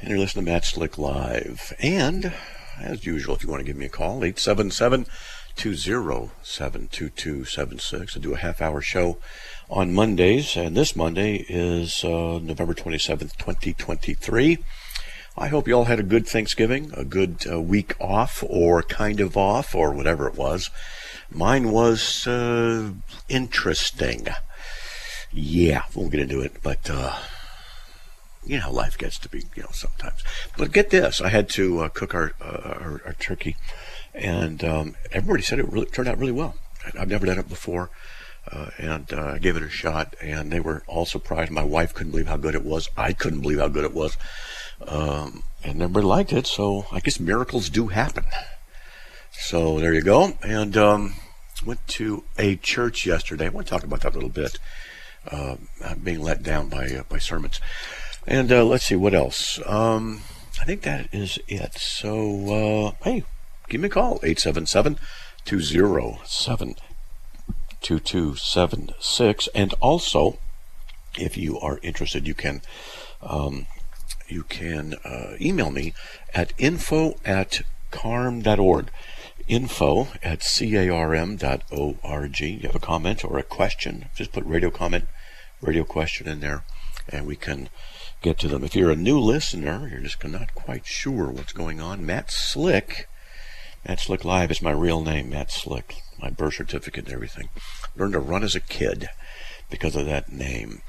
and you're listening to Matt Slick Live. And, as usual, if you want to give me a call, 877- 207-2276. I do a half hour show on Mondays, and this Monday is uh, November 27th, 2023. I hope you all had a good Thanksgiving, a good uh, week off, or kind of off, or whatever it was. Mine was uh, interesting. Yeah, we'll get into it, but uh, you know how life gets to be, you know, sometimes. But get this, I had to uh, cook our, uh, our, our turkey and um, everybody said it really turned out really well. I've never done it before, uh, and uh, I gave it a shot, and they were all surprised. My wife couldn't believe how good it was. I couldn't believe how good it was, um, and everybody liked it. So I guess miracles do happen. So there you go. And um, went to a church yesterday. I want to talk about that a little bit. Uh, being let down by uh, by sermons, and uh, let's see what else. Um, I think that is it. So uh, hey, give me a call 877 207 2276 and also if you are interested you can um, you can uh, email me at info at carm.org info at carm.org you have a comment or a question just put radio comment radio question in there and we can get to them if you're a new listener you're just not quite sure what's going on matt slick Matt Slick Live is my real name, Matt Slick, my birth certificate and everything. Learned to run as a kid because of that name.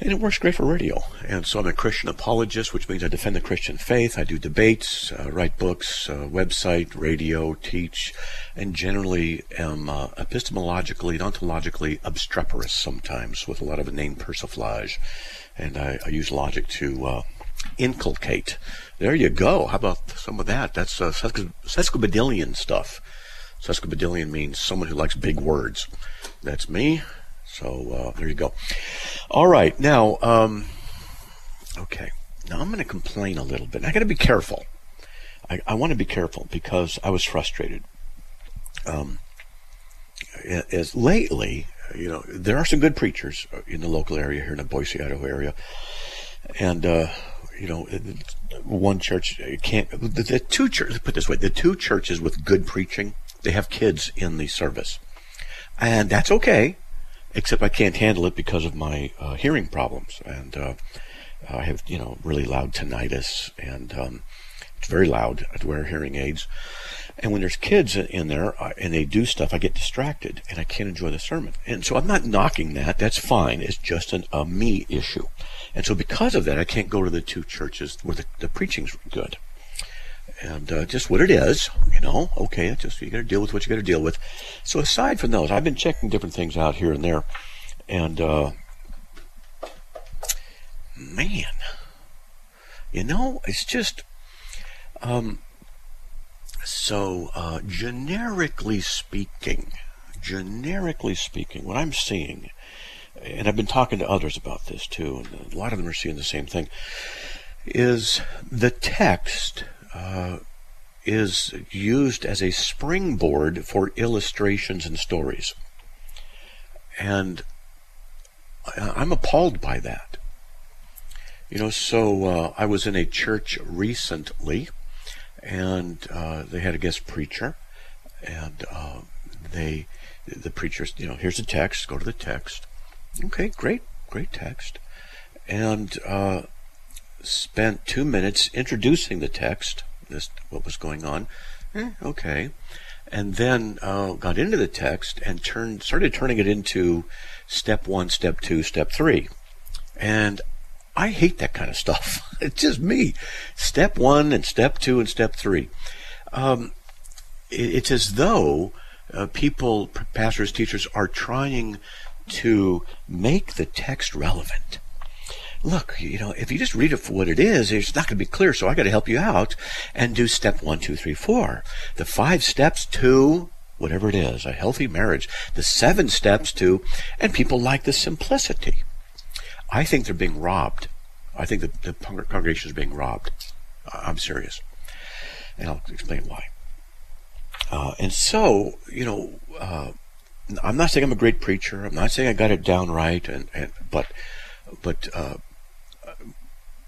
And it works great for radio. And so I'm a Christian apologist, which means I defend the Christian faith. I do debates, uh, write books, uh, website, radio, teach, and generally am uh, epistemologically and ontologically obstreperous sometimes with a lot of name persiflage. And I, I use logic to uh, inculcate there you go. How about some of that? That's uh, sesquipedalian stuff. Sesquipedalian means someone who likes big words. That's me. So uh, there you go. All right. Now, um, okay. Now I'm going to complain a little bit. I got to be careful. I, I want to be careful because I was frustrated. Um, as lately, you know, there are some good preachers in the local area here in the Boise, Idaho area, and uh, you know, one church can't. The, the two churches, put this way, the two churches with good preaching, they have kids in the service, and that's okay, except I can't handle it because of my uh, hearing problems, and uh, I have you know really loud tinnitus, and um, it's very loud. I wear hearing aids, and when there's kids in there uh, and they do stuff, I get distracted and I can't enjoy the sermon. And so I'm not knocking that. That's fine. It's just an, a me issue. And so because of that, I can't go to the two churches where the, the preaching's good. And uh, just what it is, you know, okay, just you got to deal with what you got to deal with. So aside from those, I've been checking different things out here and there. And uh, man, you know, it's just. Um, so, uh, generically speaking, generically speaking, what I'm seeing and I've been talking to others about this too, and a lot of them are seeing the same thing, is the text uh, is used as a springboard for illustrations and stories. And I'm appalled by that. You know, so uh, I was in a church recently, and uh, they had a guest preacher, and uh, they, the preacher, you know, here's the text, go to the text, Okay, great, great text. And uh, spent two minutes introducing the text, this what was going on. Eh, okay, and then uh, got into the text and turned started turning it into step one, step two, step three, and I hate that kind of stuff. it's just me. Step one and step two and step three. Um, it, it's as though uh, people, pastors, teachers, are trying to make the text relevant. look, you know, if you just read it for what it is, it's not going to be clear. So I got to help you out and do step one, two, three, four. The five steps to whatever it is, a healthy marriage. The seven steps to, and people like the simplicity. I think they're being robbed. I think the, the congregation is being robbed. I'm serious. And I'll explain why. Uh, and so, you know, uh, I'm not saying I'm a great preacher. I'm not saying I got it down right, and, and but but uh,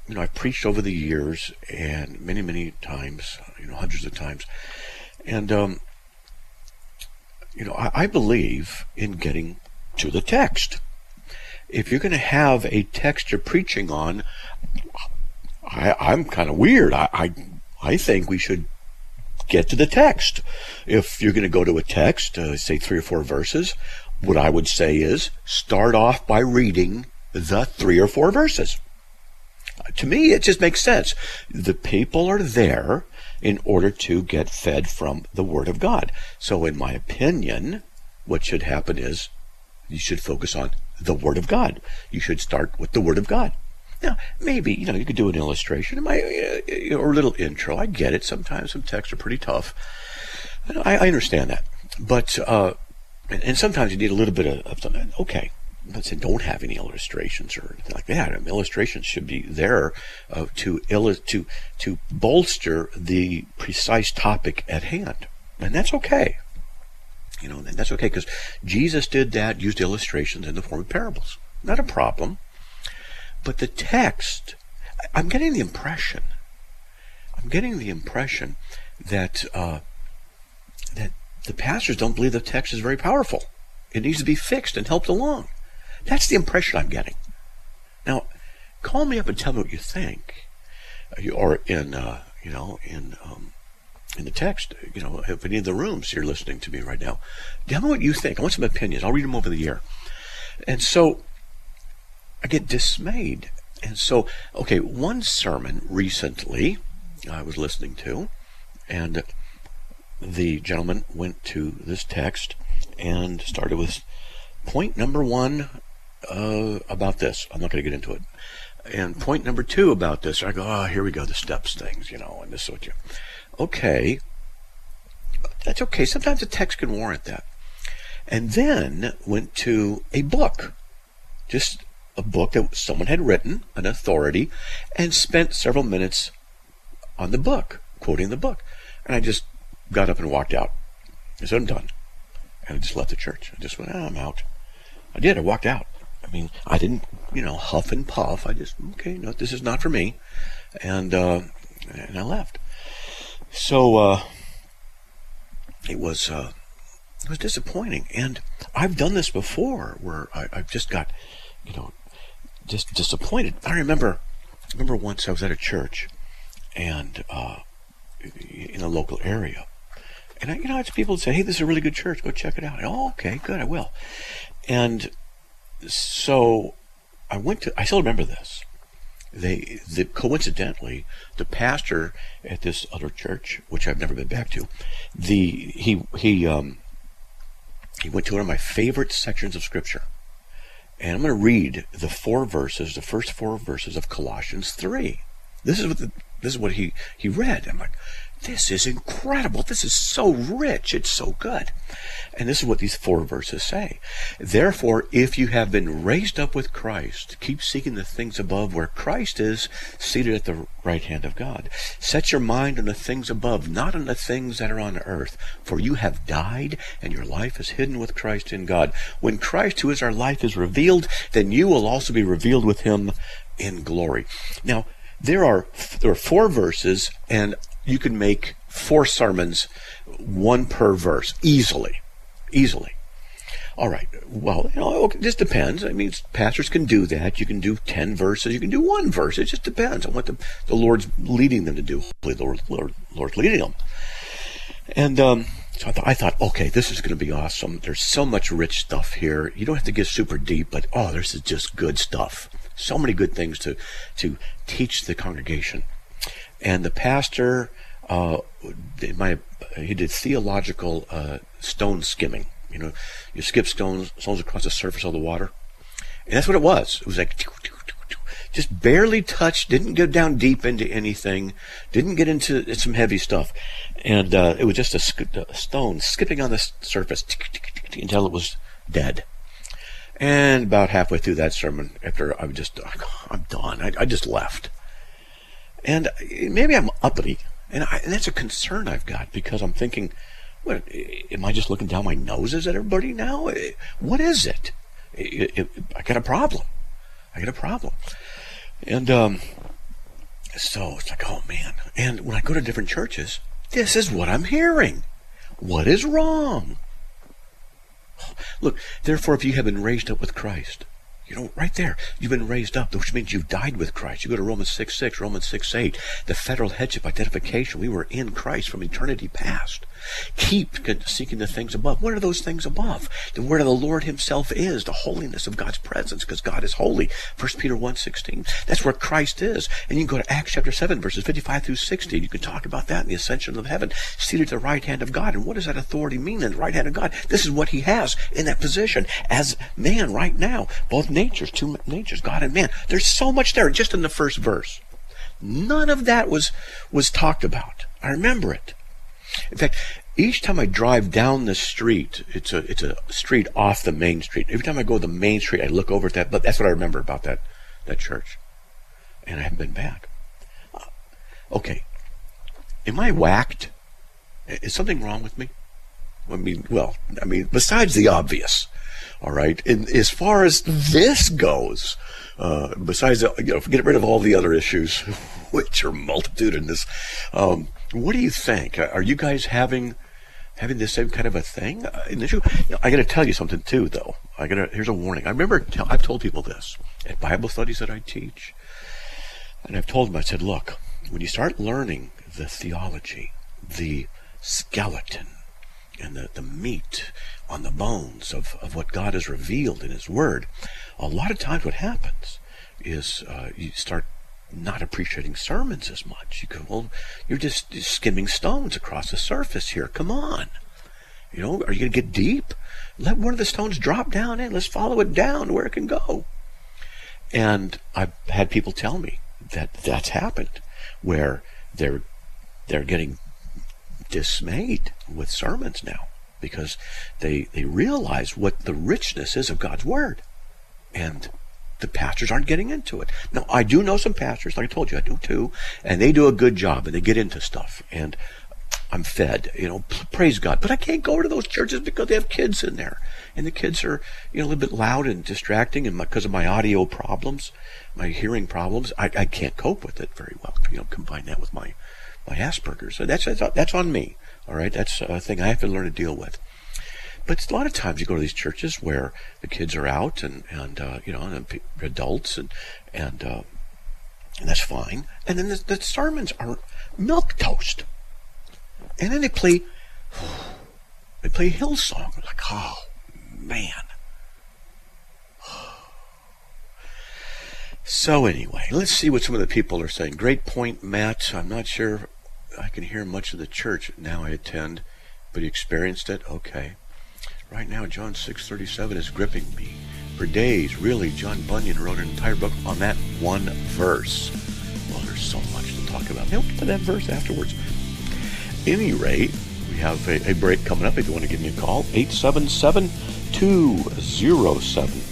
you know, I've preached over the years and many, many times, you know, hundreds of times, and um, you know, I, I believe in getting to the text. If you're going to have a text you're preaching on, I, I'm kind of weird. I, I I think we should get to the text. If you're going to go to a text, uh, say three or four verses, what I would say is start off by reading the three or four verses. To me, it just makes sense. The people are there in order to get fed from the Word of God. So, in my opinion, what should happen is you should focus on the Word of God. You should start with the Word of God. Now, maybe, you know, you could do an illustration uh, or a little intro. I get it. Sometimes some texts are pretty tough. I, I understand that. But, uh, and, and, sometimes you need a little bit of, something. Okay. Let's say don't have any illustrations or anything like that. I mean, illustrations should be there uh, to, illu- to, to bolster the precise topic at hand. And that's okay. You know, and that's okay because Jesus did that, used illustrations in the form of parables. Not a problem. But the text, I'm getting the impression, I'm getting the impression that uh, that the pastors don't believe the text is very powerful. It needs to be fixed and helped along. That's the impression I'm getting. Now, call me up and tell me what you think, or in uh, you know in um, in the text. You know, if any of the rooms you're listening to me right now, tell me what you think. I want some opinions. I'll read them over the air. And so I get dismayed. And so, okay, one sermon recently I was listening to, and the gentleman went to this text and started with point number one uh, about this. I'm not going to get into it. And point number two about this, I go, oh, here we go, the steps things, you know, and this is what you. Okay, that's okay. Sometimes a text can warrant that. And then went to a book, just a book that someone had written, an authority, and spent several minutes on the book, quoting the book. And I just got up and walked out. I said, I'm done. And I just left the church. I just went, oh, I'm out. I did. I walked out. I mean, I didn't, you know, huff and puff. I just, okay, no, this is not for me. And, uh, and I left. So, uh, it was, uh, it was disappointing. And I've done this before where I, I've just got, you know, just disappointed. I remember, I remember once I was at a church, and uh, in a local area, and I, you know, I had people say, "Hey, this is a really good church. Go check it out." And, oh, okay, good, I will. And so I went to. I still remember this. They, the, coincidentally, the pastor at this other church, which I've never been back to, the he he um he went to one of my favorite sections of scripture and I'm going to read the four verses, the first four verses of Colossians 3. This is what the, this is what he, he read. I'm like, this is incredible. This is so rich. It's so good. And this is what these four verses say. Therefore, if you have been raised up with Christ, keep seeking the things above where Christ is seated at the right hand of God. Set your mind on the things above, not on the things that are on earth. For you have died, and your life is hidden with Christ in God. When Christ, who is our life, is revealed, then you will also be revealed with him in glory. Now, there are there are four verses, and you can make four sermons, one per verse, easily, easily. All right. Well, you know, it just depends. I mean, pastors can do that. You can do 10 verses. You can do one verse. It just depends on what the, the Lord's leading them to do. Hopefully, the Lord, Lord, Lord's leading them. And um, so I thought, I thought, okay, this is going to be awesome. There's so much rich stuff here. You don't have to get super deep, but oh, this is just good stuff. So many good things to to teach the congregation. And the pastor, uh, my, he did theological uh, stone skimming. You know, you skip stones, stones across the surface of the water. And that's what it was. It was like just barely touched, didn't go down deep into anything, didn't get into some heavy stuff. And uh, it was just a, sk- a, stone skipping on the surface until it was dead. And about halfway through that sermon, after I was just, I'm done, I, I just left. And maybe I'm uppity, and, I, and that's a concern I've got because I'm thinking, what, am I just looking down my noses at everybody now? What is it? I got a problem. I got a problem. And um, so it's like, oh man. And when I go to different churches, this is what I'm hearing. What is wrong? Look, therefore, if you have been raised up with Christ, you know, right there, you've been raised up, which means you've died with Christ. You go to Romans 6 6, Romans 6 8, the federal headship identification. We were in Christ from eternity past. Keep seeking the things above. What are those things above? The word of the Lord Himself is the holiness of God's presence, because God is holy. 1 Peter 1 16. That's where Christ is. And you can go to Acts chapter 7, verses 55 through 60. You can talk about that in the ascension of heaven, seated at the right hand of God. And what does that authority mean in the right hand of God? This is what He has in that position as man right now. Both natures, two natures, God and man. There's so much there just in the first verse. None of that was was talked about. I remember it. In fact, each time I drive down the street, it's a it's a street off the main street. Every time I go to the main street, I look over at that. But that's what I remember about that that church, and I haven't been back. Uh, okay, am I whacked? Is something wrong with me? I mean, well, I mean, besides the obvious, all right. And as far as this goes, uh, besides, you know, get rid of all the other issues, which are multitudinous, um, what do you think? Are you guys having having the same kind of a thing? Uh, you know, I got to tell you something too, though. I got to. Here's a warning. I remember tell, I've told people this at Bible studies that I teach, and I've told them. I said, look, when you start learning the theology, the skeleton, and the, the meat on the bones of, of what God has revealed in His Word, a lot of times what happens is uh, you start not appreciating sermons as much. You go, well, you're just, skimming stones across the surface here. Come on. You know, are you going to get deep? Let one of the stones drop down in. Let's follow it down where it can go. And I've had people tell me that that's happened, where they're they're getting dismayed with sermons now because they they realize what the richness is of God's word, and the pastors aren't getting into it. Now, I do know some pastors, like I told you, I do too, and they do a good job and they get into stuff. And I'm fed, you know, praise God. But I can't go to those churches because they have kids in there. And the kids are, you know, a little bit loud and distracting. And because of my audio problems, my hearing problems, I, I can't cope with it very well. You know, combine that with my, my Asperger's. So that's, that's, that's on me. All right. That's a thing I have to learn to deal with. But a lot of times you go to these churches where the kids are out and and uh, you know and adults and and uh, and that's fine. And then the, the sermons are milk toast, and then they play they play Hillsong. Like oh man. So anyway, let's see what some of the people are saying. Great point, Matt. I'm not sure I can hear much of the church now I attend, but you experienced it. Okay. Right now, John 6:37 is gripping me. For days, really, John Bunyan wrote an entire book on that one verse. Well, there's so much to talk about. We'll get to that verse afterwards. Any rate, we have a, a break coming up. If you want to give me a call, 877 207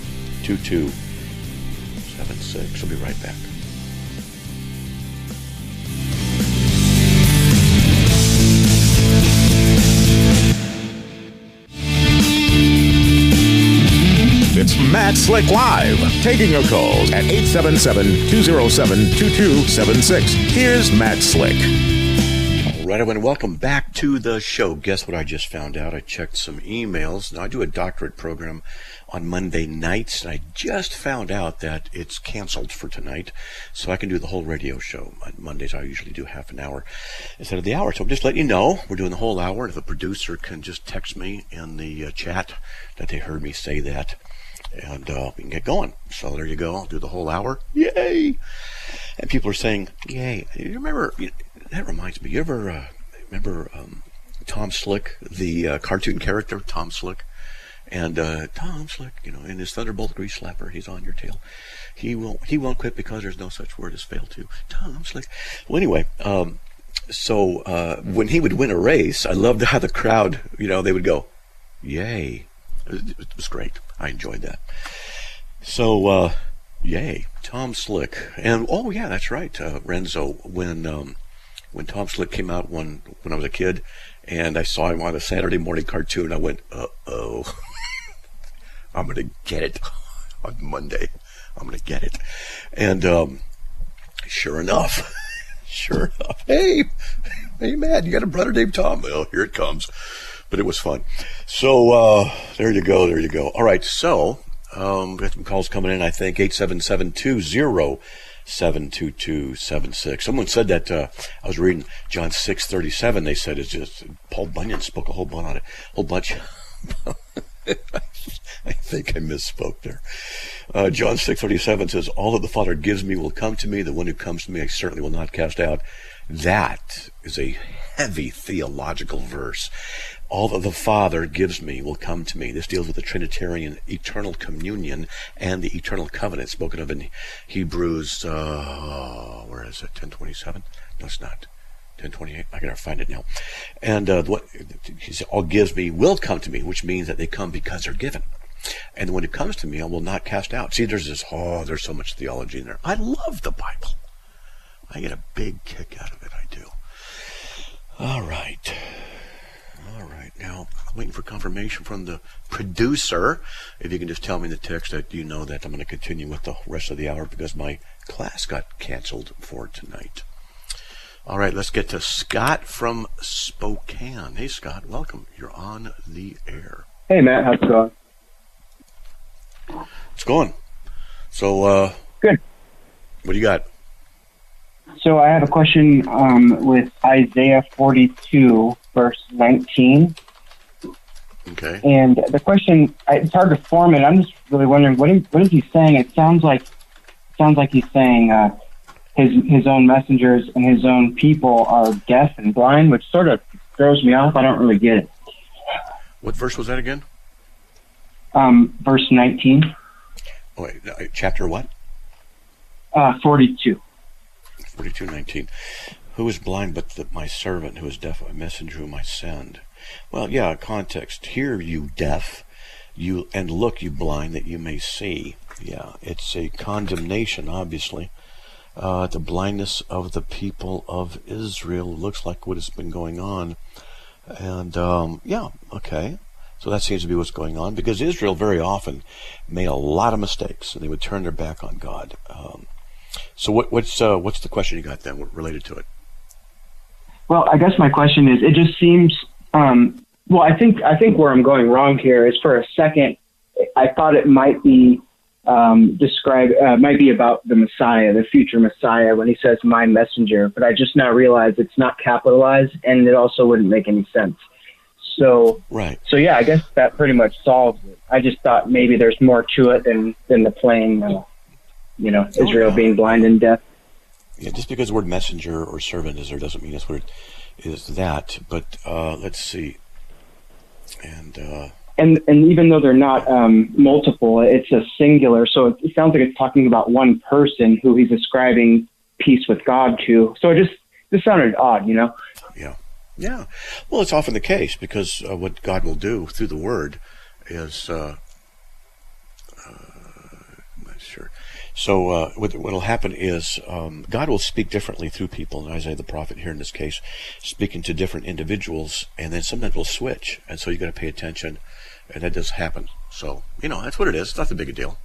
2276. I'll be right back. Matt Slick Live, taking your calls at 877-207-2276. Here's Matt Slick. All right, everyone, welcome back to the show. Guess what I just found out? I checked some emails. Now, I do a doctorate program on Monday nights, and I just found out that it's canceled for tonight, so I can do the whole radio show. On Mondays, I usually do half an hour instead of the hour. So just letting you know we're doing the whole hour. If a producer can just text me in the uh, chat that they heard me say that, and uh, we can get going. So there you go. I'll do the whole hour. Yay! And people are saying, "Yay!" You remember? That reminds me. You ever uh, remember um, Tom Slick, the uh, cartoon character Tom Slick? And uh, Tom Slick, you know, in his Thunderbolt grease slapper, he's on your tail. He won't he won't quit because there's no such word as fail to. Tom Slick. Well, anyway, um, so uh, when he would win a race, I loved how the crowd, you know, they would go, "Yay!" It was great. I enjoyed that. So, uh, yay, Tom Slick, and oh yeah, that's right, uh, Renzo. When um, when Tom Slick came out when when I was a kid, and I saw him on a Saturday morning cartoon, I went, "Uh oh, I'm gonna get it on Monday. I'm gonna get it," and um, sure enough. Sure enough. Hey, hey, man, you got a brother named Tom? Well, here it comes. But it was fun. So uh, there you go. There you go. All right. So um, we got some calls coming in. I think eight seven seven two zero seven two two seven six. Someone said that uh, I was reading John six thirty seven. They said it's just Paul Bunyan spoke a whole bunch on it, whole bunch. I think I misspoke there. Uh, John 6:37 says, "All that the Father gives me will come to me. The one who comes to me, I certainly will not cast out." That is a heavy theological verse. All that the Father gives me will come to me. This deals with the Trinitarian eternal communion and the eternal covenant spoken of in Hebrews. Uh, where is it? 10:27? No, it's not. 1028. I gotta find it now. And uh, what he said, all gives me will come to me, which means that they come because they're given. And when it comes to me, I will not cast out. See, there's this, oh, there's so much theology in there. I love the Bible. I get a big kick out of it. I do. All right. All right. Now, I'm waiting for confirmation from the producer. If you can just tell me in the text that you know that I'm going to continue with the rest of the hour because my class got canceled for tonight. All right, let's get to Scott from Spokane. Hey, Scott, welcome. You're on the air. Hey, Matt, how's it going? It's going. So, uh, good. What do you got? So, I have a question um, with Isaiah 42, verse 19. Okay. And the question, it's hard to form it. I'm just really wondering what is, what is he saying? It sounds like sounds like he's saying uh, his his own messengers and his own people are deaf and blind, which sort of throws me off. I don't really get it. What verse was that again? Um, verse 19. Oh, wait, chapter what? Uh, 42. 42, 19. Who is blind but the, my servant, who is deaf, a messenger whom I send? Well, yeah, context. Hear, you deaf, you and look, you blind, that you may see. Yeah, it's a condemnation, obviously. Uh, the blindness of the people of Israel looks like what has been going on. And um, yeah, okay. So that seems to be what's going on because Israel very often made a lot of mistakes and they would turn their back on God. Um, so what, what's uh, what's the question you got then related to it? Well, I guess my question is, it just seems. Um, well, I think I think where I'm going wrong here is for a second, I thought it might be um, describe uh, might be about the Messiah, the future Messiah, when he says "my messenger," but I just now realized it's not capitalized, and it also wouldn't make any sense. So, right. So yeah, I guess that pretty much solves it. I just thought maybe there's more to it than than the plain, uh, you know, Israel oh, no. being blind and deaf. Yeah, just because the word messenger or servant is there doesn't mean that's what it is that. But uh, let's see. And uh, and and even though they're not um, multiple, it's a singular. So it, it sounds like it's talking about one person who he's ascribing peace with God to. So it just this sounded odd, you know. Yeah. Yeah. Well, it's often the case because uh, what God will do through the Word is. Uh, uh, sure. So uh, what will happen is um, God will speak differently through people, and Isaiah the prophet here in this case, speaking to different individuals, and then sometimes will switch, and so you got to pay attention, and that does happen. So you know that's what it is. It's not the big a deal.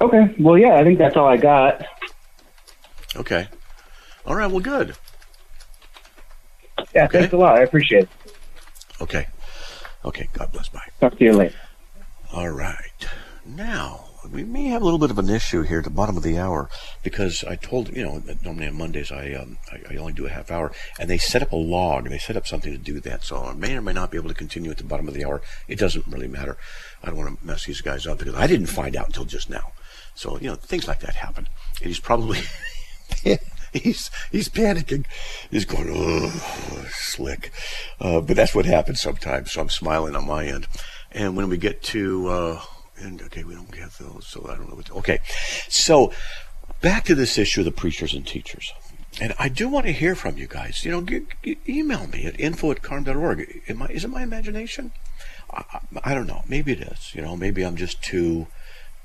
Okay. Well, yeah, I think that's all I got. Okay. All right. Well, good. Yeah, okay. thanks a lot. I appreciate it. Okay. Okay. God bless. Bye. Talk to you later. All right. Now, we may have a little bit of an issue here at the bottom of the hour because I told you know normally on Mondays I, um, I, I only do a half hour and they set up a log and they set up something to do that so I may or may not be able to continue at the bottom of the hour it doesn't really matter I don't want to mess these guys up because I didn't find out until just now so you know things like that happen and he's probably he's he's panicking. He's going, oh, slick. Uh, but that's what happens sometimes. So I'm smiling on my end. And when we get to, uh, and okay, we don't get those, so I don't know what. To, okay, so back to this issue of the preachers and teachers. And I do want to hear from you guys. You know, g- g- email me at info at carm.org. Am I, is it my imagination? I, I, I don't know. Maybe it is. You know, maybe I'm just too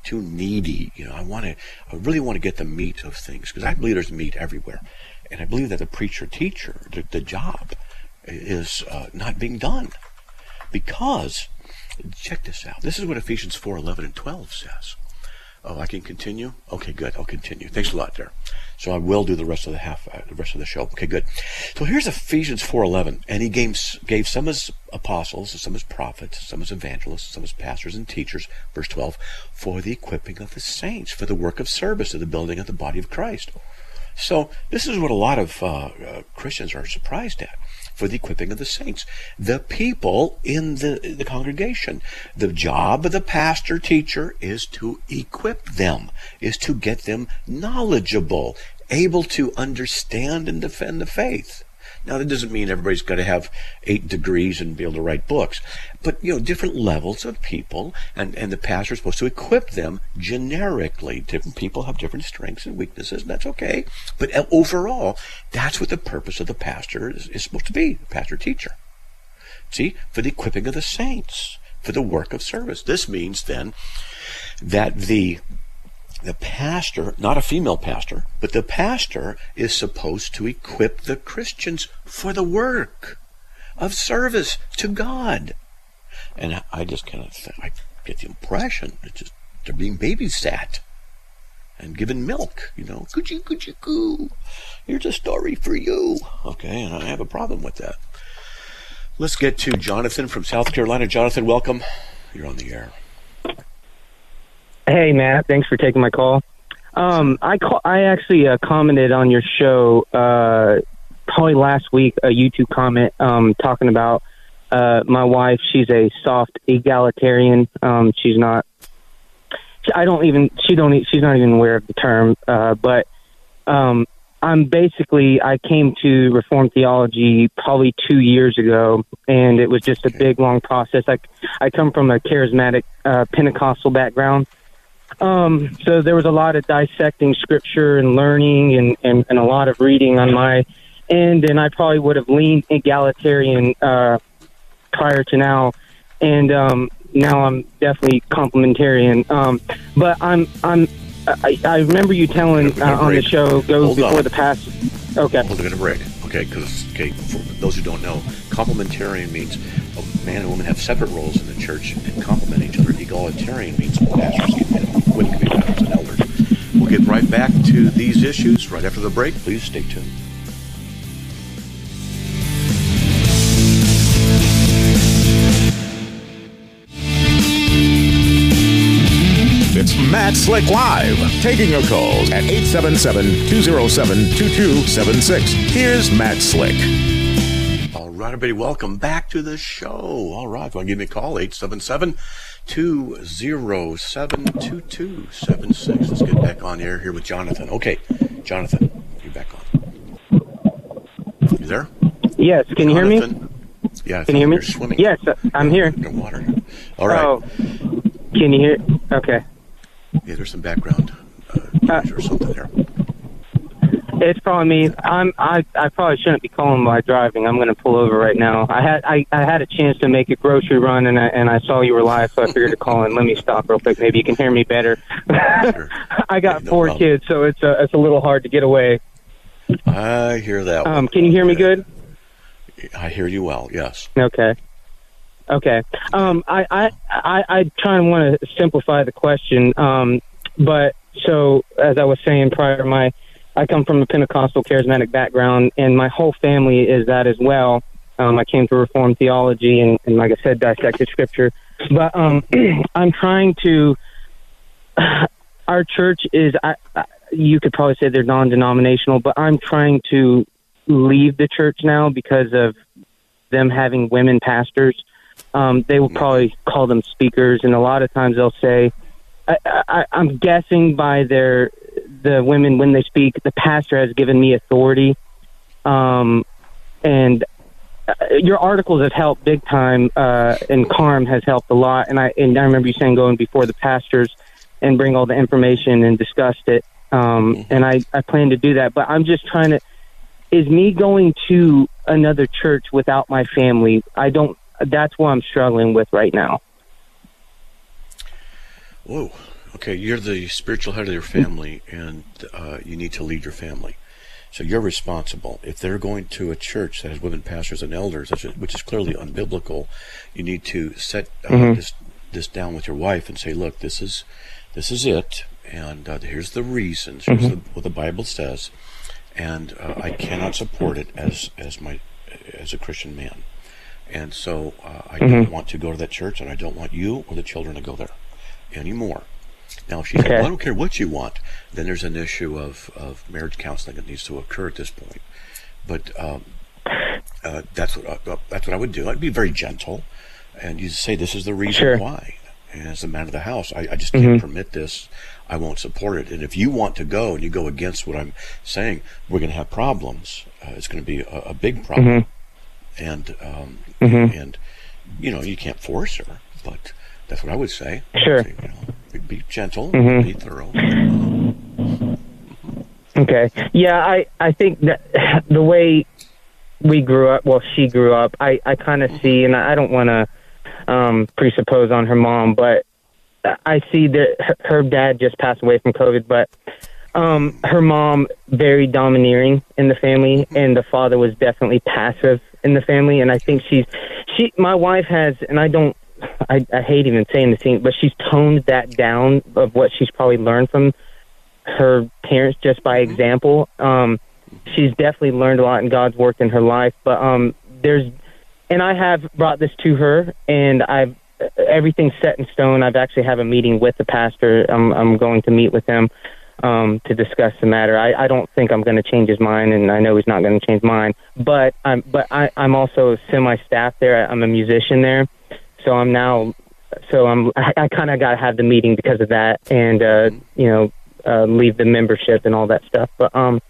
too needy. You know, I want to, I really want to get the meat of things because I believe there's meat everywhere, and I believe that the preacher teacher, the, the job, is uh, not being done because check this out. This is what Ephesians 4, 11 and 12 says. Oh, I can continue? Okay, good. I'll continue. Thanks a lot there. So I will do the rest of the half, uh, the rest of the show. Okay, good. So here's Ephesians 4:11, and he gave, gave some as apostles, some as prophets, some as evangelists, some as pastors and teachers. Verse 12, for the equipping of the saints, for the work of service, of the building of the body of Christ. So this is what a lot of uh, uh, Christians are surprised at for the equipping of the saints, the people in the, the congregation. The job of the pastor teacher is to equip them, is to get them knowledgeable, able to understand and defend the faith. Now, that doesn't mean everybody's got to have eight degrees and be able to write books, but you know, different levels of people, and and the pastor is supposed to equip them generically. Different people have different strengths and weaknesses, and that's okay. But uh, overall, that's what the purpose of the pastor is, is supposed to be, pastor teacher. See, for the equipping of the saints, for the work of service. This means then that the the pastor, not a female pastor, but the pastor is supposed to equip the Christians for the work of service to God. And I just kind of I get the impression that just they're being babysat and given milk, you know, coochie coochie coo. Here's a story for you. Okay, and I have a problem with that. Let's get to Jonathan from South Carolina. Jonathan, welcome. You're on the air. Hey, Matt. Thanks for taking my call. Um, I call, I actually uh, commented on your show uh, probably last week a YouTube comment um, talking about uh, my wife. She's a soft egalitarian. Um, she's not. I don't even. She don't. She's not even aware of the term. Uh, but um, I'm basically. I came to Reformed theology probably two years ago, and it was just a big long process. I I come from a charismatic uh, Pentecostal background. Um, so there was a lot of dissecting scripture and learning and, and, and a lot of reading on my end, and I probably would have leaned egalitarian uh, prior to now, and um, now I'm definitely complementarian. Um, but I'm I'm I, I remember you telling uh, on the show go Hold before on. the past. Okay. We're going to break. Okay, because okay, for those who don't know, complementarian means a man and woman have separate roles in the church and complement each other. Egalitarian means pastors women can be pastors and elders. We'll get right back to these issues right after the break. Please stay tuned. It's Matt Slick Live, taking your calls at 877-207-2276. Here's Matt Slick. All right, everybody, welcome back to the show. All right, if you want to give me a call, 877 207 2276. Let's get back on air here with Jonathan. Okay, Jonathan, you're back on. You there? Yes. Can you hear me? Yeah, I Can you hear me? You're swimming. Yes, uh, I'm here. in the water. All right. Oh, can you hear? Okay. Yeah, there's some background uh, noise or something there. It's probably me. I'm. I. I probably shouldn't be calling while driving. I'm going to pull over right now. I had. I, I had a chance to make a grocery run, and I, and I saw you were live, so I figured to call in. Let me stop real quick. Maybe you can hear me better. Sure. I got No four problem. kids, so it's a, it's a little hard to get away. I hear that. Um, can you hear me good? I hear you well. Yes. Okay. Okay. Um, I, I, I, I try and want to simplify the question. Um, but so as I was saying prior, my, I come from a Pentecostal charismatic background and my whole family is that as well. Um, I came to Reformed theology and, and like I said, dissected scripture. But, um, I'm trying to, our church is, I, I, you could probably say they're non-denominational, but I'm trying to leave the church now because of them having women pastors. Um, they will probably call them speakers, and a lot of times they'll say, I, I, "I'm guessing by their the women when they speak, the pastor has given me authority." Um, and uh, your articles have helped big time, uh, and CARM has helped a lot. And I and I remember you saying going before the pastors and bring all the information and discussed it. Um, and I I plan to do that, but I'm just trying to. Is me going to another church without my family? I don't. That's what I'm struggling with right now. Whoa. Okay, you're the spiritual head of your family, and uh, you need to lead your family. So you're responsible. If they're going to a church that has women pastors and elders, which is clearly unbiblical, you need to set uh, mm-hmm. this this down with your wife and say, "Look, this is this is it, and uh, here's the reasons. Here's mm-hmm. the, what the Bible says, and uh, I cannot support it as as my as a Christian man, and so uh, I mm-hmm. don't want to go to that church, and I don't want you or the children to go there anymore." Now, if she okay. said, well, I don't care what you want, then there's an issue of, of marriage counseling that needs to occur at this point. But um, uh, that's what uh, that's what I would do. I'd be very gentle, and you say, "This is the reason sure. why." And as a man of the house, I, I just can't mm-hmm. permit this. I won't support it. And if you want to go and you go against what I'm saying, we're going to have problems. Uh, it's going to be a, a big problem, mm-hmm. and um, mm-hmm. and you know you can't force her, but that's what I would say. Sure. Say, you know, be gentle, mm-hmm. be thorough. Okay. Yeah, I I think that the way we grew up, well, she grew up, I I kind of see, and I don't want to um, presuppose on her mom, but I see that her, her dad just passed away from COVID, but um, her mom very domineering in the family, and the father was definitely passive in the family. And I think she's she. My wife has, and I don't I, I hate even saying the thing, but she's toned that down of what she's probably learned from her parents just by mm-hmm. example. Um, she's definitely learned a lot and God's worked in her life, but um, there's, and I have brought this to her, and I've everything's set in stone. I've actually have a meeting with the pastor. I'm I'm going to meet with him um, to discuss the matter. I, I don't think I'm going to change his mind, and I know he's not going to change mine. But I'm but I, I'm also semi-staff there. I'm a musician there, so I'm now, so I'm, I, I kind of got to have the meeting because of that, and uh, you know, uh, leave the membership and all that stuff. But um,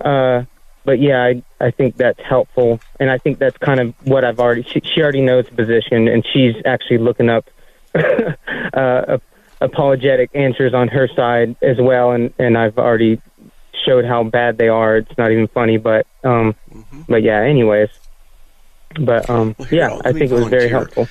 uh, but yeah, I I think that's helpful, and I think that's kind of what I've already. She, she already knows the position, and she's actually looking up uh, apologetic answers on her side as well, and and I've already showed how bad they are. It's not even funny, but um, mm-hmm. but yeah. Anyways, but um, well, yeah, I think it was very helpful.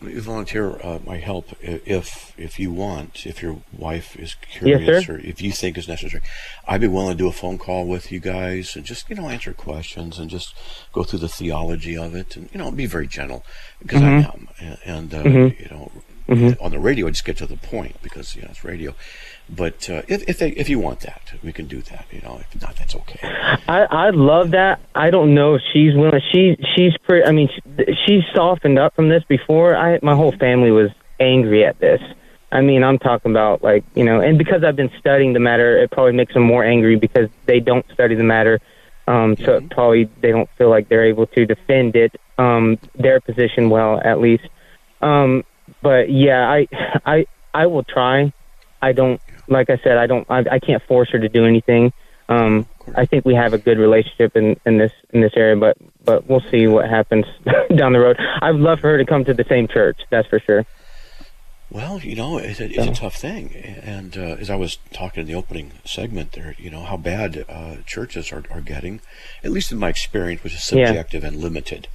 Let me volunteer uh, my help if if you want, if your wife is curious, yes, or if you think is necessary. I'd be willing to do a phone call with you guys and just you know answer questions and just go through the theology of it and you know be very gentle because mm-hmm. I am and, and uh, mm-hmm. you know mm-hmm. on the radio I just get to the point because you know it's radio. But uh, if if, they, if you want that, we can do that. You know, if not, that's okay. I I love that. I don't know if she's willing. She she's pretty. I mean, she, she's softened up from this before. I my whole family was angry at this. I mean, I'm talking about like you know, and because I've been studying the matter, it probably makes them more angry because they don't study the matter. Um, so mm-hmm. probably they don't feel like they're able to defend it, um, their position well, at least. Um, but yeah, I, I, I will try. I don't like I said, I don't, I, I can't force her to do anything. Um, I think we have a good relationship in, in this in this area, but but we'll see what happens down the road. I'd love for her to come to the same church. That's for sure. Well, you know, it's a, it's a tough thing, and uh, as I was talking in the opening segment there, you know how bad uh, churches are, are getting, at least in my experience, which is subjective yeah. and limited.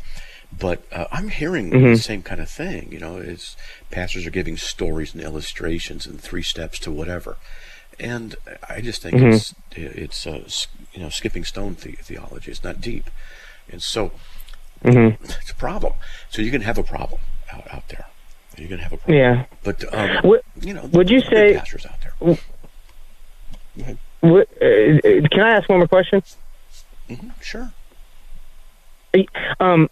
But uh, I'm hearing mm-hmm. the same kind of thing. You know, it's pastors are giving stories and illustrations and three steps to whatever, and I just think mm-hmm. it's it's uh, you know skipping stone the- theology. It's not deep, and so mm-hmm. it's a problem. So you can have a problem out, out there. You're going to have a problem. Yeah. But um, what, you know, would you say pastors out there? What, uh, can I ask one more question? Mm-hmm, sure. Um,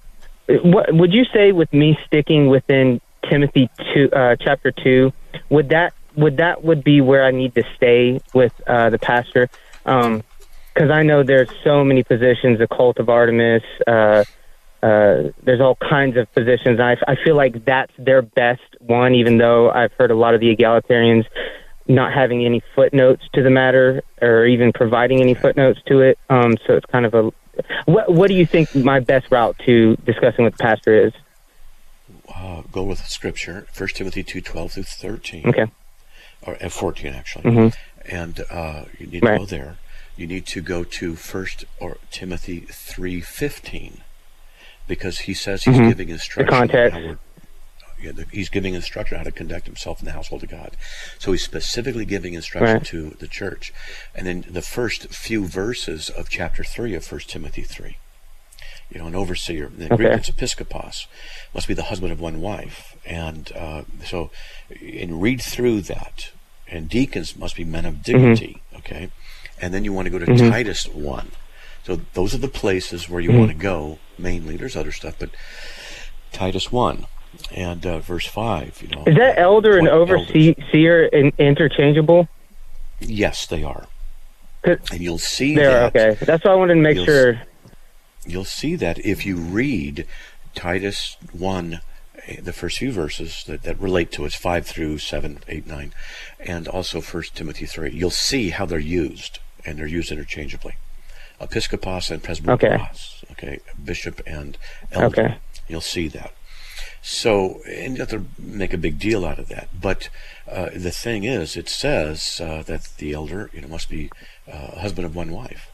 what would you say with me sticking within Timothy two, uh, chapter two? Would that would that would be where I need to stay with uh, the pastor? Because um, I know there's so many positions, the cult of Artemis. Uh, uh, there's all kinds of positions. I, I feel like that's their best one, even though I've heard a lot of the egalitarians not having any footnotes to the matter or even providing any footnotes to it. Um, so it's kind of a what what do you think my best route to discussing with the pastor is? Uh, go with Scripture, First Timothy two twelve through thirteen. Okay. Or uh, fourteen actually, Mhm. and uh, you need to go there. You need to go to First or Timothy three fifteen, because he says he's Mhm. giving instruction. on context. Yeah, the, he's giving instruction how to conduct himself in the household of God. So he's specifically giving instruction Right. to the church. And then the first few verses of chapter 3 of 1 Timothy 3. You know, an overseer, in Greek Okay. it's episkopos, must be the husband of one wife. And uh, so, and read through that. And deacons must be men of dignity, okay? And then you want to go to Mhm. Titus 1. So those are the places where you Mhm. want to go mainly. There's other stuff, but Titus 1 and uh, verse 5, you know. Is that elder and overseer in, interchangeable? Yes, they are. And you'll see There, that. okay. That's why I wanted to make You'll sure. You'll see that if you read Titus 1, eh, the first few verses that, that relate to it, 5 through 7, 8, 9, and also First Timothy 3, you'll see how they're used, and they're used interchangeably. Episcopos and presbyteros, okay. bishop and elder. Okay. You'll see that. So, and you have to make a big deal out of that. But uh, the thing is, it says uh, that the elder, you know, must be uh, a husband of one wife.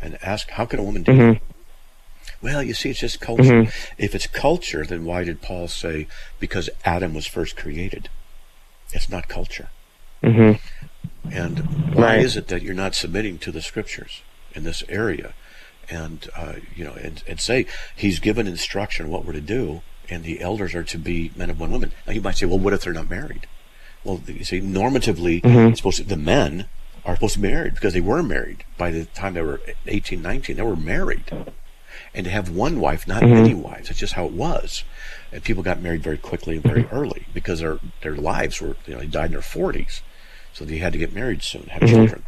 And ask, how can a woman do Mhm. that? Well, you see, it's just culture. Mhm. If it's culture, then why did Paul say because Adam was first created? It's not culture. hmm And why Right. is it that you're not submitting to the scriptures in this area? And uh, you know, and, and say he's given instruction what we're to do, and the elders are to be men of one woman. Now you might say, well, what if they're not married? Well, you see, normatively, Mhm. it's supposed to, the men are supposed to be married because they were married by the time they were 18, 19. They were married, and to have one wife, not Mhm. many wives. that's just how it was. And people got married very quickly and very early because their their lives were you know they died in their 40s, so they had to get married soon, have Mhm. children.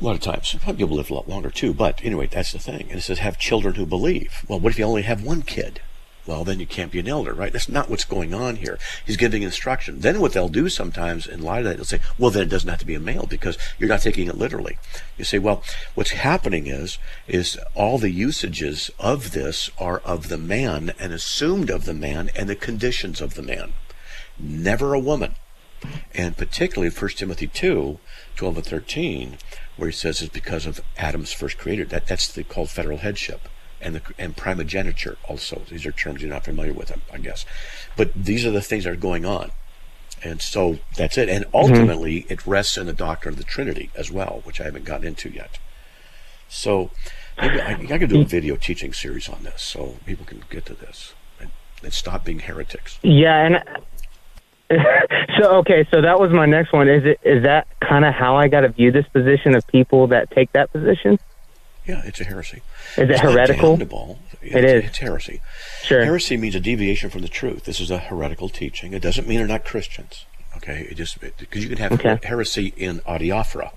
A lot of times, some people live a lot longer too. But anyway, that's the thing. And it says have children who believe. Well, what if you only have one kid? Well, then you can't be an elder, right? That's not what's going on here. He's giving instruction. Then what they'll do sometimes in light of that, they'll say, well, then it doesn't have to be a male because you're not taking it literally. You say, well, what's happening is, is all the usages of this are of the man and assumed of the man and the conditions of the man. Never a woman. And particularly 1 Timothy 2, 12 and 13, where he says it's because of Adam's first creator. That, that's the, called federal headship. And, the, and primogeniture also. These are terms you're not familiar with, I guess. But these are the things that are going on. And so that's it. And mm-hmm. ultimately, it rests in the doctrine of the Trinity as well, which I haven't gotten into yet. So maybe I, I could do a mm. video teaching series on this so people can get to this and, and stop being heretics. Yeah, and so okay, so that was my next one. Is it is that kind of how I got to view this position of people that take that position? Yeah, it's a heresy. Is it It's heretical? It's, It is. It's heresy. Sure. Heresy means a deviation from the truth. This is a heretical teaching. It doesn't mean they're not Christians. Okay, it just because you can have Okay. heresy in adiaphora,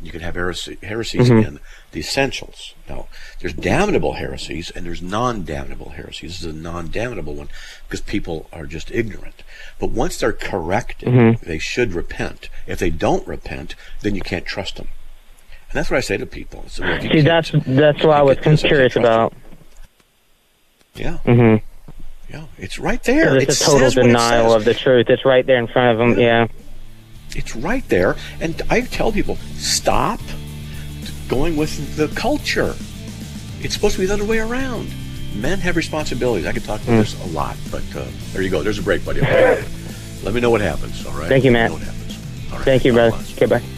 you can have heresy, heresies Mhm. in the essentials. Now, there's damnable heresies and there's non-damnable heresies. This is a non-damnable one because people are just ignorant. But once they're corrected, Mhm. they should repent. If they don't repent, then you can't trust them. And that's what I say to people. So, See, that's that's what I was curious about. Yeah, Mm-hmm. yeah, it's right there. It's It a total says what it denial of the truth. It's right there in front of them. Yeah. It's right there. And I tell people, stop going with the culture. It's supposed to be the other way around. Men have responsibilities. I could talk about Mm. this a lot, but uh, there you go. There's a break, buddy. Okay? Let me know what happens, all right? Thank you, Matt. me what happens. Thank you, brother. Okay, bye. Okay.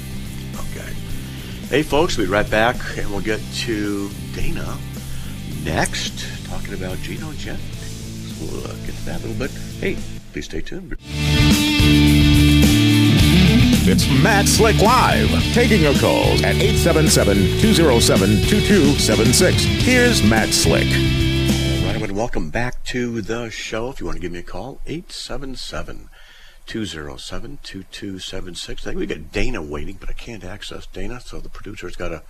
Hey, folks, we'll be right back, and we'll get to Dana next, talking about Gino Jennings. We'll uh, get to that a little bit. Hey, please stay tuned. It's Matt Slick Live, taking your calls at 877-207-2276. Here's Matt Slick. All right, want welcome back to the show. If you want to give me a call, 877 207 2276. I think we got Dana waiting, but I can't access Dana, so the producer's got to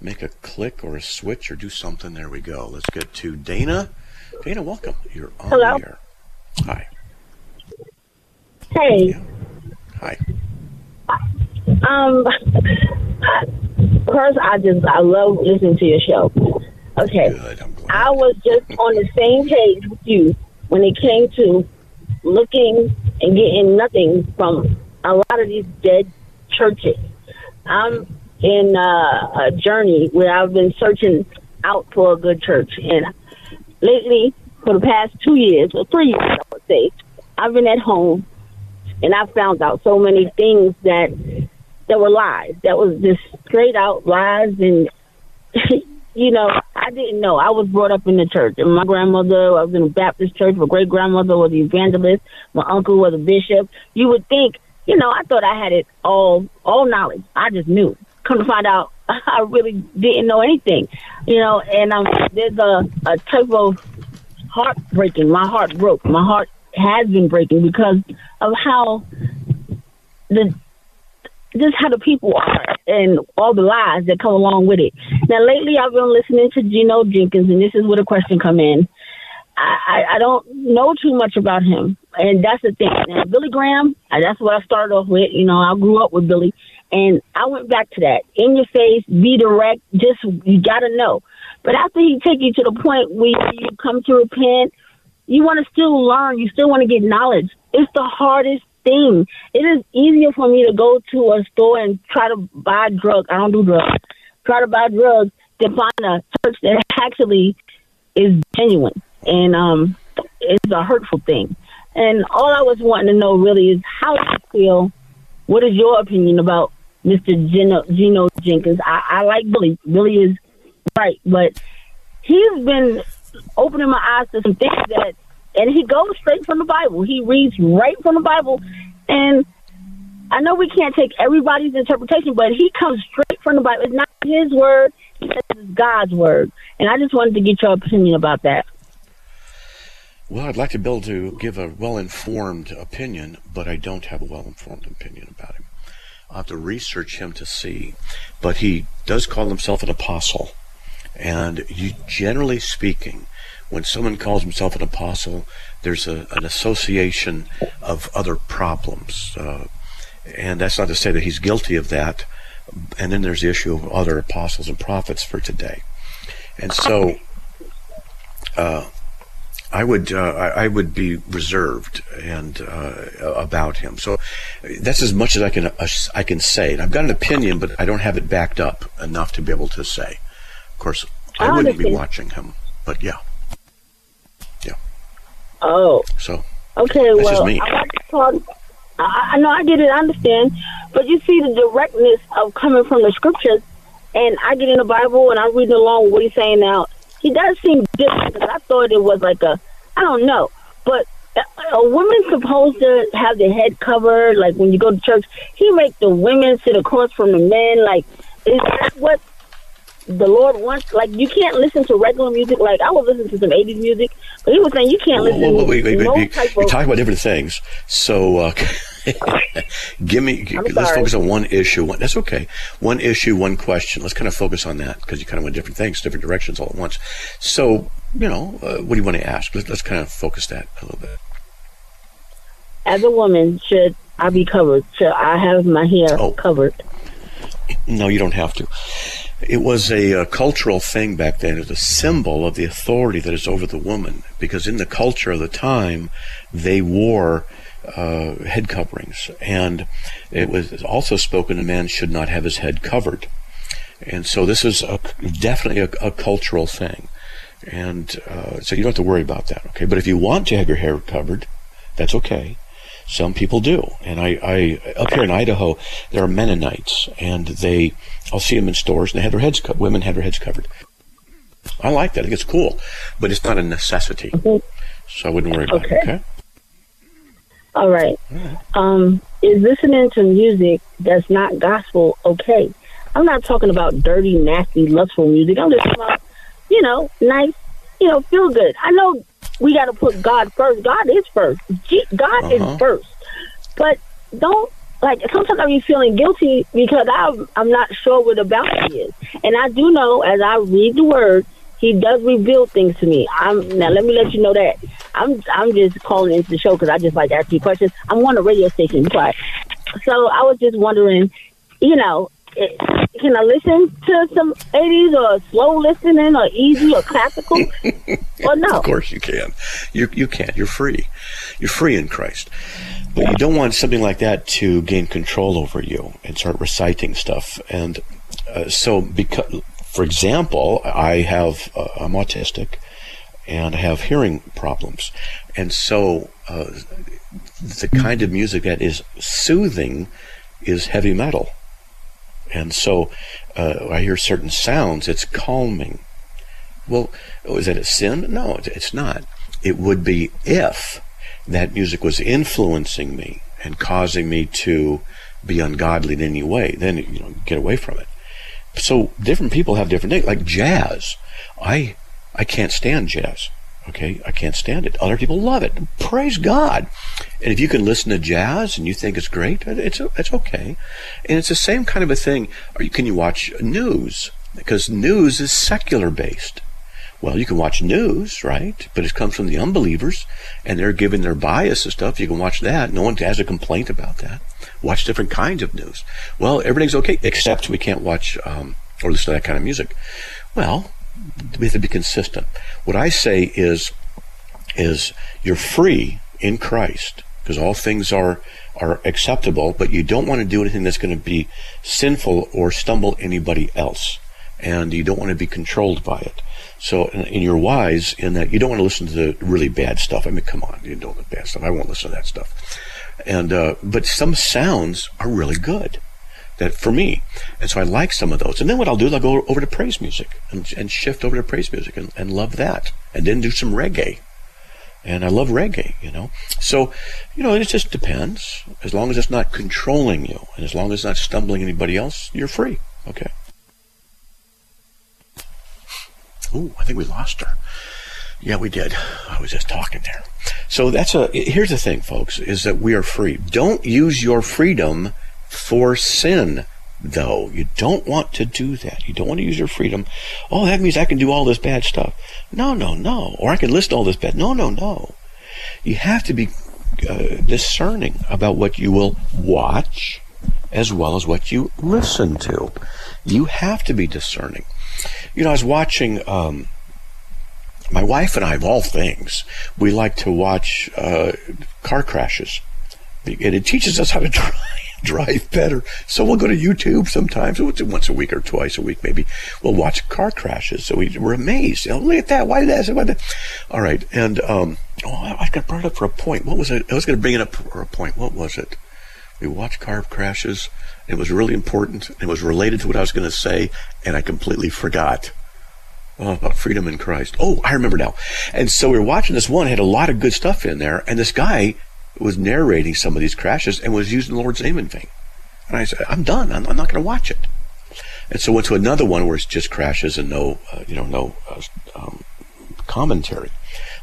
make a click or a switch or do something. There we go. Let's get to Dana. Dana, welcome. You're on Hello. air. Hi. Hey, Hi. um, First, I just I love listening to your show. Okay, Good. I'm glad. I was just on the same page with you when it came to looking and getting nothing from a lot of these dead churches. I'm in uh, a journey where I've been searching out for a good church, and lately, for the past two years or three years, I would say, I've been at home, and I found out so many things that that were lies. That was just straight out lies, and you know, I didn't know. I was brought up in the church, and my grandmother I was in a Baptist church. My great grandmother was an evangelist. My uncle was a bishop. You would think, you know, I thought I had it all, all knowledge. I just knew. Come to find out, I really didn't know anything. You know, and um, there's a a type of heartbreaking. My heart broke. My heart has been breaking because of how the just how the people are and all the lies that come along with it. Now, lately, I've been listening to Gino Jennings, and this is where the question come in. I, I, I don't know too much about him, and that's the thing. Now, Billy Graham, that's what I started off with. You know, I grew up with Billy, and I went back to that. In your face, be direct. Just you got to know. But after he take you to the point where you come to repent, you want to still learn. You still want to get knowledge. It's the hardest thing. It is easier for me to go to a store and try to buy drugs. I don't do drugs. Try to buy drugs than find a church that actually is genuine and um, it's a hurtful thing. And all I was wanting to know really is how do you feel? What is your opinion about Mr. Gino, Jennings? I, I like Billy. Billy is right, but he's been opening my eyes to some things that, and he goes straight from the Bible. He reads right from the Bible, and I know we can't take everybody's interpretation, but he comes straight from the Bible. It's not his word; it's God's word. And I just wanted to get your opinion about that. Well, I'd like to be able to give a well informed opinion, but I don't have a well informed opinion about him. I'll have to research him to see. But he does call himself an apostle. And you, generally speaking, when someone calls himself an apostle, there's a, an association of other problems. Uh, and that's not to say that he's guilty of that. And then there's the issue of other apostles and prophets for today. And so, uh, I would uh, I, would be reserved and uh, about him. So that's as much as I can uh, I can say. And I've got an opinion, but I don't have it backed up enough to be able to say. Of course, I, I wouldn't be watching him, but yeah. Oh, So okay. Well. I like to talk. I, I know I get it. I understand, but you see the directness of coming from the scriptures, and I get in the Bible and I'm reading along with what he's saying now. He does seem different because I thought it was like a, I don't know, but a- woman supposed to have their head covered. Like when you go to church, he make the women sit across from the men. Like is that what the Lord wants? Like you can't listen to regular music. Like I was listening to some '80s music, but he was saying you can't listen whoa, whoa, to wait, wait, wait, no wait. type You're talking about different things. So uh, give me. I'm let's sorry. focus on one issue. One, that's okay. One issue, one question. Let's kind of focus on that because you kind of went different things, different directions all at once. So you know, uh, what do you want to ask? Let's, let's kind of focus that a little bit. as a woman, should I be covered? Should I have my hair Oh. covered? No, you don't have to. It was a, uh cultural thing back then. It was a symbol of the authority that is over the woman, because in the culture of the time, they wore uh, head coverings, and it was also spoken a man should not have his head covered, and so this is a, definitely a, a cultural thing, and uh, so you don't have to worry about that. Okay, but if you want to have your hair covered, that's okay. Some people do, and I, I up here in Idaho, there are Mennonites, and they, I'll see them in stores, and they have their heads cut. Women have their heads covered. I like that. I think it's cool, but it's not a necessity, so I wouldn't worry about it. Okay. Okay. All right. Um, is listening to music that's not gospel okay? I'm not talking about dirty, nasty, lustful music. I'm just talking about, you know, nice, you know, feel good. I know we got to put God first. God is first. G- God Uh-huh. is first. But don't like sometimes I be feeling guilty because I'm I'm not sure where the boundary is, and I do know as I read the Word, He does reveal things to me. I'm now. Let me let you know that I'm I'm just calling into the show because I just like to ask you questions. I'm on a radio station, but so I was just wondering, you know, can I listen to some 80s or slow listening or easy or classical? or no? Of course you can. You you can. You're free. You're free in Christ. But you don't want something like that to gain control over you and start reciting stuff. And uh, so, because, for example, I have uh, I'm autistic and I have hearing problems, and so uh, the kind of music that is soothing is heavy metal. And so uh, I hear certain sounds, it's calming. Well, is that a sin? No, it's not. It would be if that music was influencing me and causing me to be ungodly in any way, then you know, get away from it. So different people have different things. Like jazz, I I can't stand jazz. Okay, I can't stand it. Other people love it. Praise God. And if you can listen to jazz and you think it's great, it's it's okay. And it's the same kind of a thing. Or can you watch news? Because news is secular based. Well, you can watch news, right? But it comes from the unbelievers, and they're giving their bias and stuff. You can watch that. No one has a complaint about that. Watch different kinds of news. Well, everything's okay, except we can't watch um, or listen to that kind of music. Well, we have to be consistent. What I say is, is you're free in Christ because all things are are acceptable, but you don't want to do anything that's going to be sinful or stumble anybody else, and you don't want to be controlled by it. So, and, and you're wise in that you don't want to listen to the really bad stuff. I mean, come on, you don't the bad stuff. I won't listen to that stuff. And uh, but some sounds are really good that for me. And so I like some of those. And then what I'll do is I'll go over to praise music and, and shift over to praise music and, and love that. And then do some reggae. And I love reggae, you know. So, you know, it just depends. As long as it's not controlling you and as long as it's not stumbling anybody else, you're free. Okay. Ooh, I think we lost her. Yeah, we did. I was just talking there. So that's a, here's the thing, folks, is that we are free. Don't use your freedom for sin, though. You don't want to do that. You don't want to use your freedom. Oh, that means I can do all this bad stuff. No, no, no. Or I can list all this bad. No, no, no. You have to be uh, discerning about what you will watch as well as what you listen to. You have to be discerning. You know, I was watching. Um, my wife and I, of all things, we like to watch uh, car crashes. And it teaches us how to drive drive better. So we'll go to YouTube sometimes, once a week or twice a week, maybe. We'll watch car crashes. So we, we're amazed. Know, look at that. Why did that? Why that? All right. And, um, oh, I got brought up for a point. What was it? I was going to bring it up for a point. What was it? We watched car crashes. It was really important. It was related to what I was going to say, and I completely forgot. Oh, about freedom in Christ. Oh, I remember now. And so we were watching this one, had a lot of good stuff in there, and this guy was narrating some of these crashes and was using the Lord's name in vain. And I said, I'm done. I'm, I'm not going to watch it. And so went to another one where it's just crashes and no, uh, you know, no uh, um, commentary.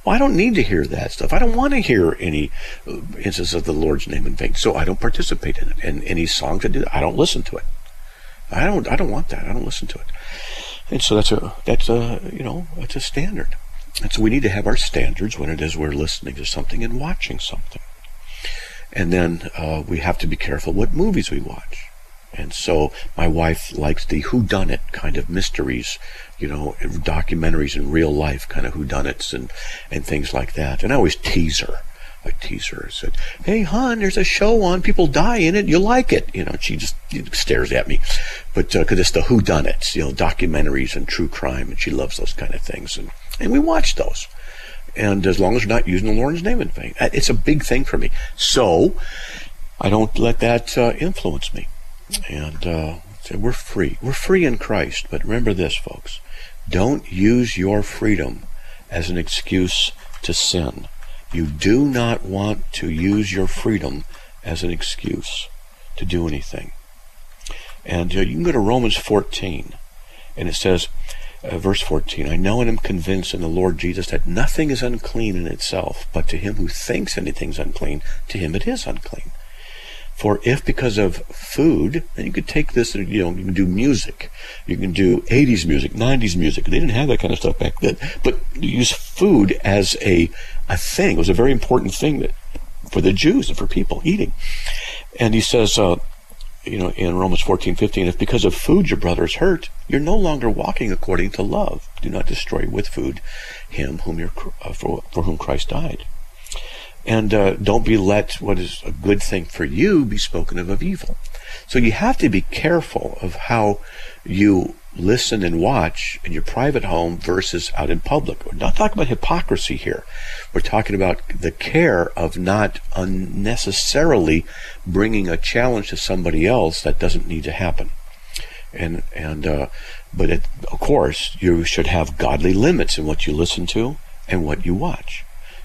Well, I don't need to hear that stuff. I don't want to hear any uh, instances of the Lord's name in vain. So I don't participate in it. And any songs that do, I don't listen to it. I don't. I don't want that. I don't listen to it. And so that's a that's a you know that's a standard. And so we need to have our standards when it is we're listening to something and watching something. And then uh, we have to be careful what movies we watch. And so my wife likes the whodunit kind of mysteries, you know, documentaries in real life, kind of whodunits and, and things like that. And I always tease her. I tease her. I said, "Hey, hon, there's a show on. People die in it. You like it?" You know. She just stares at me, but because uh, it's the whodunits, you know, documentaries and true crime, and she loves those kind of things, and and we watch those and as long as you're not using the Lord's name in vain, it's a big thing for me. So I don't let that uh, influence me, and uh, we're free. We're free in Christ. But remember this, folks: don't use your freedom as an excuse to sin. You do not want to use your freedom as an excuse to do anything. And uh, you can go to Romans 14, and it says, uh, verse 14 I know and am convinced in the Lord Jesus that nothing is unclean in itself, but to him who thinks anything's unclean, to him it is unclean. For if because of food, and you could take this, you know, you can do music, you can do 80s music, 90s music. They didn't have that kind of stuff back then, but use food as a a thing. It was a very important thing that, for the Jews and for people eating. And he says, uh, you know, in Romans 14, 15, if because of food your brother is hurt, you're no longer walking according to love. Do not destroy with food him whom you're, uh, for, for whom Christ died. And uh, don't be let what is a good thing for you be spoken of of evil. So you have to be careful of how you listen and watch in your private home versus out in public. We're not talking about hypocrisy here. We're talking about the care of not unnecessarily bringing a challenge to somebody else that doesn't need to happen. And and uh, but it, of course you should have godly limits in what you listen to and what you watch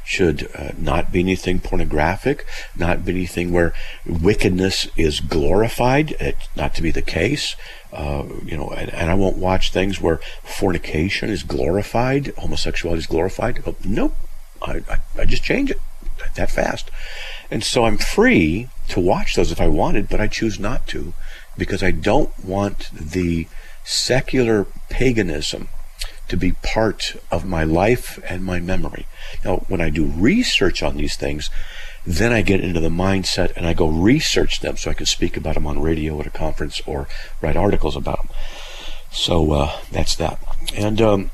should uh, not be anything pornographic, not be anything where wickedness is glorified. It's not to be the case. Uh, you know, and, and, I won't watch things where fornication is glorified, homosexuality is glorified. Go, nope, I, I, I just change it that fast. And so I'm free to watch those if I wanted, but I choose not to because I don't want the secular paganism to be part of my life and my memory. Now, when I do research on these things, then I get into the mindset and I go research them so I can speak about them on radio at a conference or write articles about them. So uh, that's that. And um,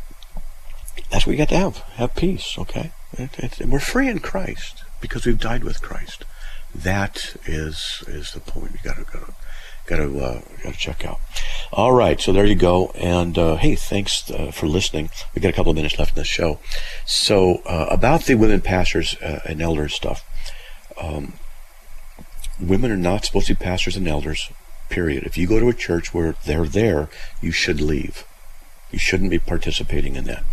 that's what you got to have. Have peace, okay? It, it, we're free in Christ because we've died with Christ. That is is the point. You got to go got to uh, got to check out. All right, so there you go. And uh, hey, thanks uh, for listening. We got a couple of minutes left in the show. So uh, about the women pastors uh, and elders stuff, um, women are not supposed to be pastors and elders. Period. If you go to a church where they're there, you should leave. You shouldn't be participating in that.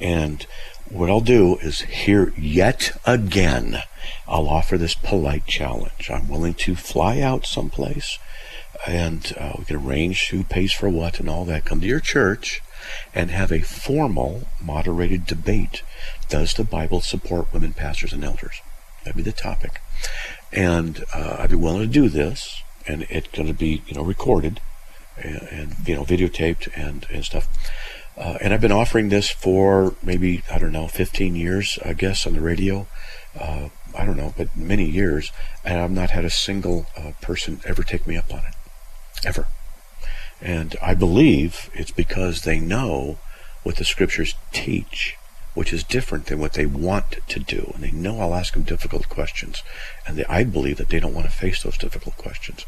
And what I'll do is here yet again, I'll offer this polite challenge. I'm willing to fly out someplace and uh, we can arrange who pays for what and all that. Come to your church and have a formal, moderated debate. Does the Bible support women pastors and elders? That'd be the topic. And uh, I'd be willing to do this, and it's going to be, you know, recorded and, and you know, videotaped and, and stuff. Uh, and I've been offering this for maybe, I don't know, 15 years, I guess, on the radio. Uh, I don't know, but many years. And I've not had a single uh, person ever take me up on it ever. And I believe it's because they know what the scriptures teach, which is different than what they want to do. And they know I'll ask them difficult questions. And they, I believe that they don't want to face those difficult questions.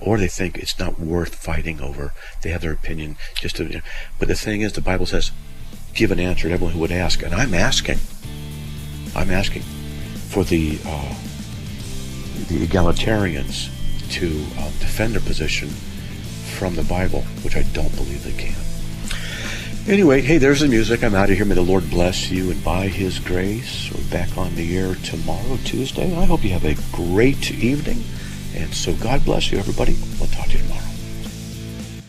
Or they think it's not worth fighting over. They have their opinion. Just to. But the thing is, the Bible says, give an answer to everyone who would ask. And I'm asking. I'm asking for the uh, the egalitarians to uh, defend their position from the Bible, which I don't believe they can. Anyway, hey, there's the music. I'm out of here. May the Lord bless you, and by His grace, we're back on the air tomorrow, Tuesday. I hope you have a great evening. And so God bless you, everybody. We'll talk to you tomorrow.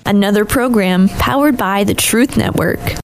Another program powered by the Truth Network.